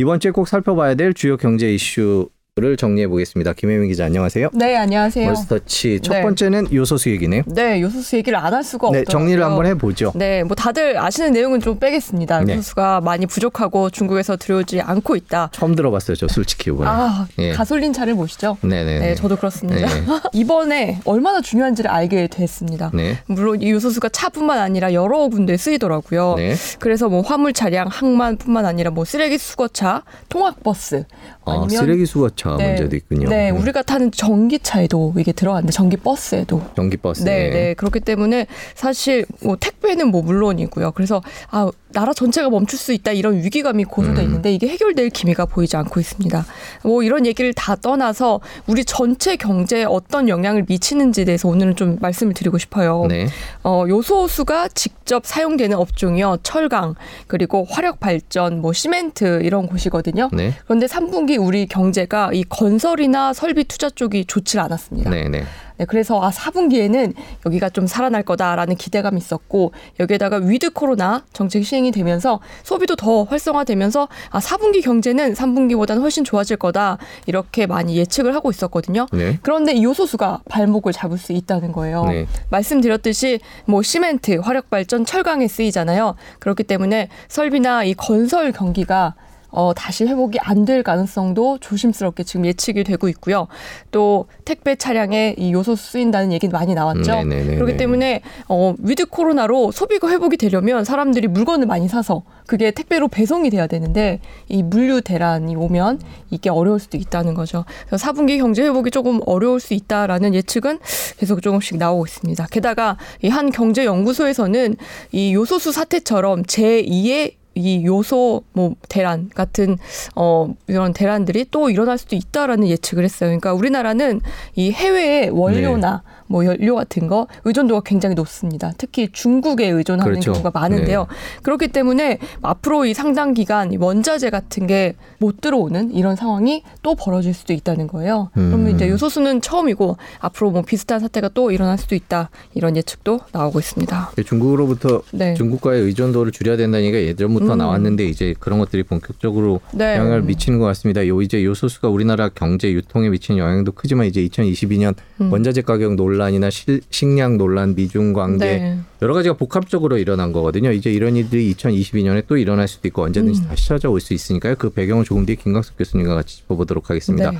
이번 주에 꼭 살펴봐야 될 주요 경제 이슈 를 정리해 보겠습니다. 김혜민 기자 안녕하세요. 네 안녕하세요. 멀스터치 첫 네. 번째는 요소수 얘기네요. 네 요소수 얘기를 안할 수가 네, 없더라고요. 정리를 한번 해 보죠. 네, 뭐 다들 아시는 내용은 좀 빼겠습니다. 네. 요소 수가 많이 부족하고 중국에서 들어오지 않고 있다. 처음 들어봤어요, 저 솔직히 이번에. 아 예. 가솔린 차를 모시죠. 네 네. 네, 저도 그렇습니다. 네. 이번에 얼마나 중요한지를 알게 됐습니다. 네. 물론 이 요소 수가 차뿐만 아니라 여러 군데 쓰이더라고요. 네. 그래서 뭐 화물 차량, 항만뿐만 아니라 뭐 쓰레기 수거차, 통학 버스 아, 쓰레기 수거차 네. 문제도 있군요. 네, 우리가 타는 전기차에도 이게 들어갔는데 전기 버스에도 전기 버스. 네, 네. 그렇기 때문에 사실 뭐 택배는 뭐 물론이고요. 그래서 아, 나라 전체가 멈출 수 있다 이런 위기감이 고조돼 음. 있는데 이게 해결될 기미가 보이지 않고 있습니다. 뭐 이런 얘기를 다 떠나서 우리 전체 경제에 어떤 영향을 미치는지에 대해서 오늘은 좀 말씀을 드리고 싶어요. 네. 어, 요소수가 직접 사용되는 업종이요. 철강, 그리고 화력 발전, 뭐 시멘트 이런 곳이거든요. 네. 그런데 3분기 우리 경제가 이 건설이나 설비 투자 쪽이 좋지 않았습니다. 네. 네. 네, 그래서 아 4분기에는 여기가 좀 살아날 거다라는 기대감이 있었고 여기에다가 위드 코로나 정책 시행이 되면서 소비도 더 활성화되면서 아 4분기 경제는 3분기보다는 훨씬 좋아질 거다 이렇게 많이 예측을 하고 있었거든요. 네. 그런데 이 요소수가 발목을 잡을 수 있다는 거예요. 네. 말씀드렸듯이 뭐 시멘트, 화력 발전, 철강에 쓰이잖아요. 그렇기 때문에 설비나 이 건설 경기가 어, 다시 회복이 안 될 가능성도 조심스럽게 지금 예측이 되고 있고요. 또 택배 차량에 이 요소 쓰인다는 얘기 많이 나왔죠. 네네네네. 그렇기 때문에 어, 위드 코로나로 소비가 회복이 되려면 사람들이 물건을 많이 사서 그게 택배로 배송이 돼야 되는데 이 물류 대란이 오면 이게 어려울 수도 있다는 거죠. 그래서 4분기 경제 회복이 조금 어려울 수 있다라는 예측은 계속 조금씩 나오고 있습니다. 게다가 이 한 경제 연구소에서는 이 요소수 사태처럼 제2의 이 요소 뭐 대란 같은 어 이런 대란들이 또 일어날 수도 있다라는 예측을 했어요. 그러니까 우리나라는 이 해외의 원료나 네. 뭐 연료 같은 거 의존도가 굉장히 높습니다. 특히 중국에 의존하는 그렇죠. 경우가 많은데요. 네. 그렇기 때문에 앞으로 이 상당 기간 이 원자재 같은 게 못 들어오는 이런 상황이 또 벌어질 수도 있다는 거예요. 음. 그러면 이제 요소수는 처음이고 앞으로 뭐 비슷한 사태가 또 일어날 수도 있다 이런 예측도 나오고 있습니다. 중국으로부터 네. 중국과의 의존도를 줄여야 된다는 얘기가 예전부터 음. 나왔는데 이제 그런 것들이 본격적으로 네. 영향을 미치는 것 같습니다. 요 이제 요소수가 우리나라 경제 유통에 미치는 영향도 크지만 이제 2022년 음. 원자재 가격 논란 이나 실, 식량 논란, 미중 관계 네. 여러 가지가 복합적으로 일어난 거거든요. 이제 이런 일들이 2022년에 또 일어날 수도 있고 언제든지 음. 다시 찾아올 수 있으니까요. 그 배경을 조금 뒤에 김광석 교수님과 같이 짚어보도록 하겠습니다. 네.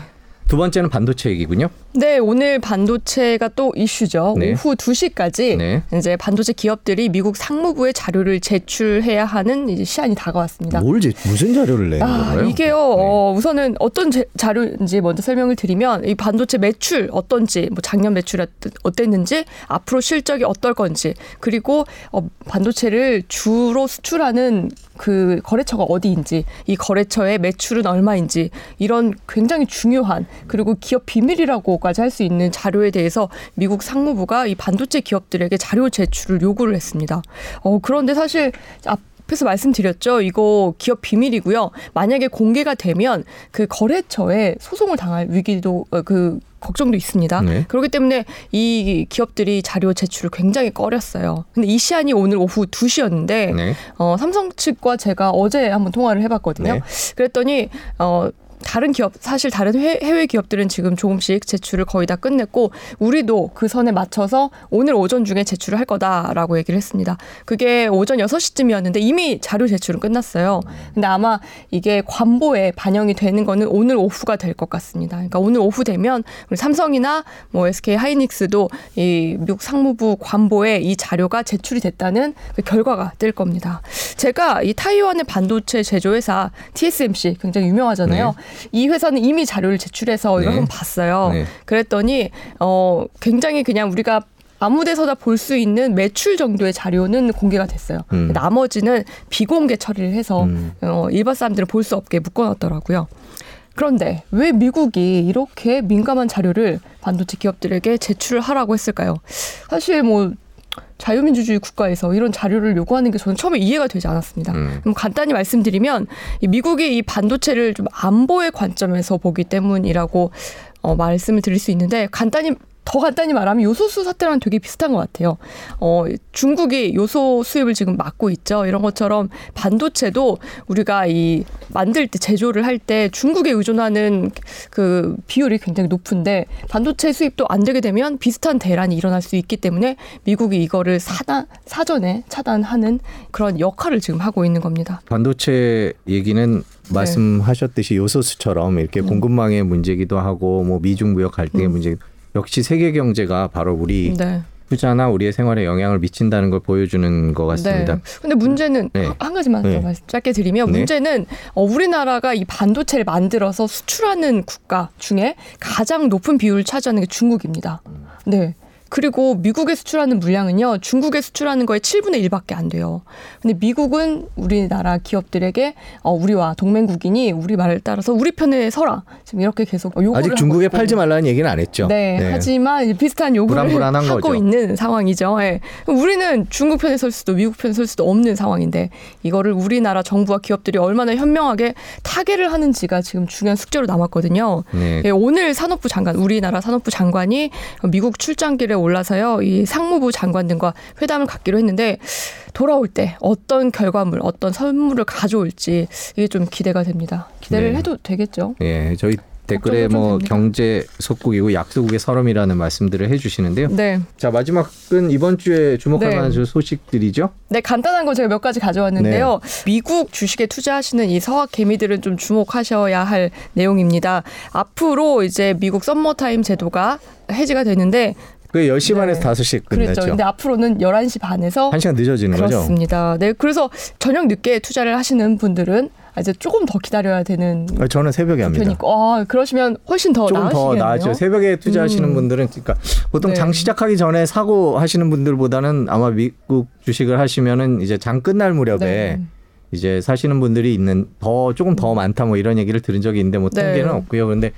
두 번째는 반도체 얘기군요. 네, 오늘 반도체가 또 이슈죠. 네. 오후 2시까지 네. 이제 반도체 기업들이 미국 상무부에 자료를 제출해야 하는 이제 시한이 다가왔습니다. 뭘 제, 무슨 자료를 내는 아, 건가요? 이게요. 어, 우선은 어떤 제- 자료인지 먼저 설명을 드리면 이 반도체 매출 어떤지, 뭐 작년 매출 어땠는지, 앞으로 실적이 어떨 건지, 그리고 어, 반도체를 주로 수출하는 그 거래처가 어디인지, 이 거래처의 매출은 얼마인지 이런 굉장히 중요한 그리고 기업 비밀이라고까지 할 수 있는 자료에 대해서 미국 상무부가 이 반도체 기업들에게 자료 제출을 요구를 했습니다. 어, 그런데 사실 앞 앞에서 말씀드렸죠. 이거 기업 비밀이고요. 만약에 공개가 되면 그 거래처에 소송을 당할 위기도 어, 그 걱정도 있습니다. 네. 그렇기 때문에 이 기업들이 자료 제출을 굉장히 꺼렸어요. 근데 이 시한이 오늘 오후 2시였는데 네. 어, 삼성 측과 제가 어제 한번 통화를 해봤거든요. 네. 그랬더니 어, 다른 기업 사실 다른 해- 해외 기업들은 지금 조금씩 제출을 거의 다 끝냈고 우리도 그 선에 맞춰서 오늘 오전 중에 제출을 할 거다라고 얘기를 했습니다. 그게 오전 6시쯤이었는데 이미 자료 제출은 끝났어요. 근데 아마 이게 관보에 반영이 되는 거는 오늘 오후가 될 것 같습니다. 그러니까 오늘 오후 되면 우리 삼성이나 뭐 SK 하이닉스도 이 미국 상무부 관보에 이 자료가 제출이 됐다는 그 결과가 뜰 겁니다. 제가 이 타이완의 반도체 제조회사 TSMC 굉장히 유명하잖아요. 이 회사는 이미 자료를 제출해서 이걸 네. 한번 봤어요. 네. 그랬더니 어 굉장히 그냥 우리가 아무 데서나 볼 수 있는 매출 정도의 자료는 공개가 됐어요. 음. 나머지는 비공개 처리를 해서 음. 어, 일반 사람들은 볼 수 없게 묶어놨더라고요. 그런데 왜 미국이 이렇게 민감한 자료를 반도체 기업들에게 제출을 하라고 했을까요? 사실 뭐 자유민주주의 국가에서 이런 자료를 요구하는 게 저는 처음에 이해가 되지 않았습니다. 음. 그럼 간단히 말씀드리면 이 미국이 이 반도체를 좀 안보의 관점에서 보기 때문이라고 어, 말씀을 드릴 수 있는데 간단히 더 간단히 말하면 요소수 사태랑 되게 비슷한 것 같아요. 어, 중국이 요소 수입을 지금 막고 있죠. 이런 것처럼 반도체도 우리가 이 만들 때 제조를 할 때 중국에 의존하는 그 비율이 굉장히 높은데 반도체 수입도 안 되게 되면 비슷한 대란이 일어날 수 있기 때문에 미국이 이거를 사단 사전에 차단하는 그런 역할을 지금 하고 있는 겁니다. 반도체 얘기는 네. 말씀하셨듯이 요소수처럼 이렇게 음. 공급망의 문제기도 하고 뭐 미중 무역 갈등의 문제 역시 세계 경제가 바로 우리 네. 투자나 우리의 생활에 영향을 미친다는 걸 보여주는 것 같습니다. 네. 근데 문제는 네. 한 가지만 네. 말씀 짧게 드리면 네. 문제는 어, 우리나라가 이 반도체를 만들어서 수출하는 국가 중에 가장 높은 비율을 차지하는 게 중국입니다. 네. 그리고 미국에 수출하는 물량은요, 중국에 수출하는 거의 7분의 1밖에 안 돼요. 근데 미국은 우리나라 기업들에게 어, 우리와 동맹국이니 우리 말을 따라서 우리 편에 서라. 지금 이렇게 계속 요구를 아직 중국에 있고. 팔지 말라는 얘기는 안 했죠. 네, 하지만 이제 비슷한 요구를 하고 거죠. 있는 상황이죠. 예. 우리는 중국 편에 설 수도 미국 편에 설 수도 없는 상황인데 이거를 우리나라 정부와 기업들이 얼마나 현명하게 타개를 하는지가 지금 중요한 숙제로 남았거든요. 네. 예, 오늘 산업부 장관, 우리나라 산업부 장관이 미국 출장길에 올라서요, 이 상무부 장관 등과 회담을 갖기로 했는데 돌아올 때 어떤 결과물, 어떤 선물을 가져올지 이게 좀 기대가 됩니다. 기대를 네. 해도 되겠죠. 예, 저희 댓글에 뭐. 경제 속국이고 약소국의 서름이라는 말씀들을 해주시는데요. 네. 자 마지막은 이번 주에 주목할 네. 만한 소식들이죠. 네, 간단한 거 제가 몇 가지 가져왔는데요. 미국 주식에 투자하시는 이 서학 개미들은 좀 주목하셔야 할 내용입니다. 앞으로 이제 미국 썸머타임 제도가 해지가 되는데 그 10시 네. 반에서 5시에 그랬죠. 끝났죠. 근데 앞으로는 11시 반에서 한 시간 늦어지는 거죠. 그렇습니다. 네, 그래서 저녁 늦게 투자를 하시는 분들은 이제 조금 더 기다려야 되는 아, 저는 새벽에 합니다. 아, 그러시면 훨씬 더 조금 더. 나아죠. 새벽에 투자하시는 음. 분들은 그러니까 보통 네. 장 시작하기 전에 사고 하시는 분들보다는 아마 미국 주식을 하시면은 이제 장 끝날 무렵에 네. 이제 사시는 분들이 있는 더 조금 더 많다 뭐 이런 얘기를 들은 적이 있는데 뭐 네. 통계는 없고요. 근데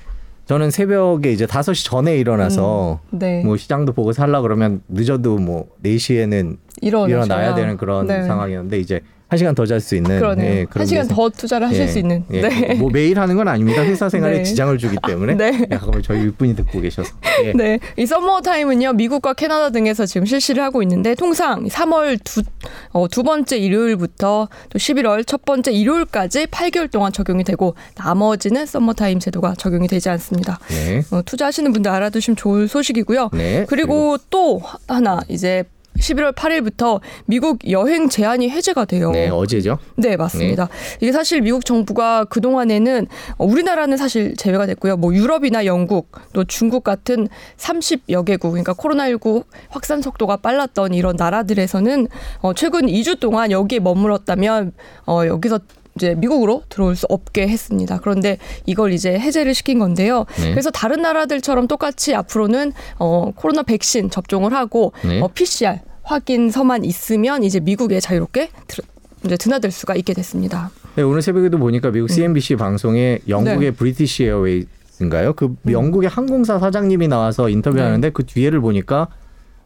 저는 새벽에 이제 5시 전에 일어나서 네. 뭐 시장도 보고 살라 그러면 늦어도 뭐 4시에는 일어나셔야 일어나야 되는 그런 네. 상황이었는데 이제 한 시간 더 잘 수 있는 그러네요. 예, 한 시간 더 투자를 하실 예, 수 있는. 예, 네. 뭐 매일 하는 건 아닙니다. 회사 생활에 네. 지장을 주기 때문에. 네. 야, 잠깐만 저희 윗분이 듣고 계셔서. 예. 네, 이 서머 타임은요 미국과 캐나다 등에서 지금 실시를 하고 있는데 통상 3월 두, 어, 두 번째 일요일부터 또 11월 첫 번째 일요일까지 8개월 동안 적용이 되고 나머지는 서머 타임 제도가 적용이 되지 않습니다. 네. 어, 투자하시는 분들 알아두시면 좋을 소식이고요. 네. 그리고 또 하나 이제 11월 8일부터 미국 여행 제한이 해제가 돼요. 네, 어제죠. 네, 맞습니다. 이게 사실 미국 정부가 그동안에는 어, 우리나라는 사실 제외가 됐고요. 뭐 유럽이나 영국, 또 중국 같은 30여 개국, 그러니까 코로나19 확산 속도가 빨랐던 이런 나라들에서는 어, 최근 2주 동안 여기에 머물렀다면 어, 여기서 이제 미국으로 들어올 수 없게 했습니다. 그런데 이걸 이제 해제를 시킨 건데요. 네. 그래서 다른 나라들처럼 똑같이 앞으로는 어, 코로나 백신 접종을 하고 네. 어, PCR 확인서만 있으면 이제 미국에 자유롭게 들, 이제 드나들 수가 있게 됐습니다. 네, 오늘 새벽에도 보니까 미국 CNBC 방송에 영국의 음. 네. 브리티시 에어웨이인가요? 그 영국의 항공사 사장님이 나와서 인터뷰하는데 네. 그 뒤에를 보니까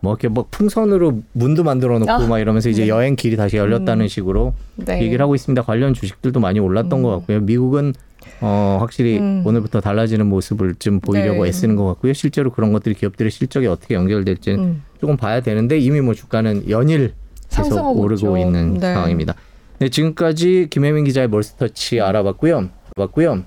뭐 이렇게 뭐 풍선으로 문도 만들어 놓고 아, 막 이러면서 이제 네. 여행 길이 다시 열렸다는 식으로 네. 얘기를 하고 있습니다. 관련 주식들도 많이 올랐던 음. 것 같고요. 미국은 어 확실히 음. 오늘부터 달라지는 모습을 좀 보이려고 네. 애쓰는 것 같고요. 실제로 그런 것들이 기업들의 실적에 어떻게 연결될지는 음. 조금 봐야 되는데 이미 뭐 주가는 연일 계속 오르고 있죠. 있는 네. 상황입니다. 네, 지금까지 김혜민 기자의 멀스터치 알아봤고요. 봤고요.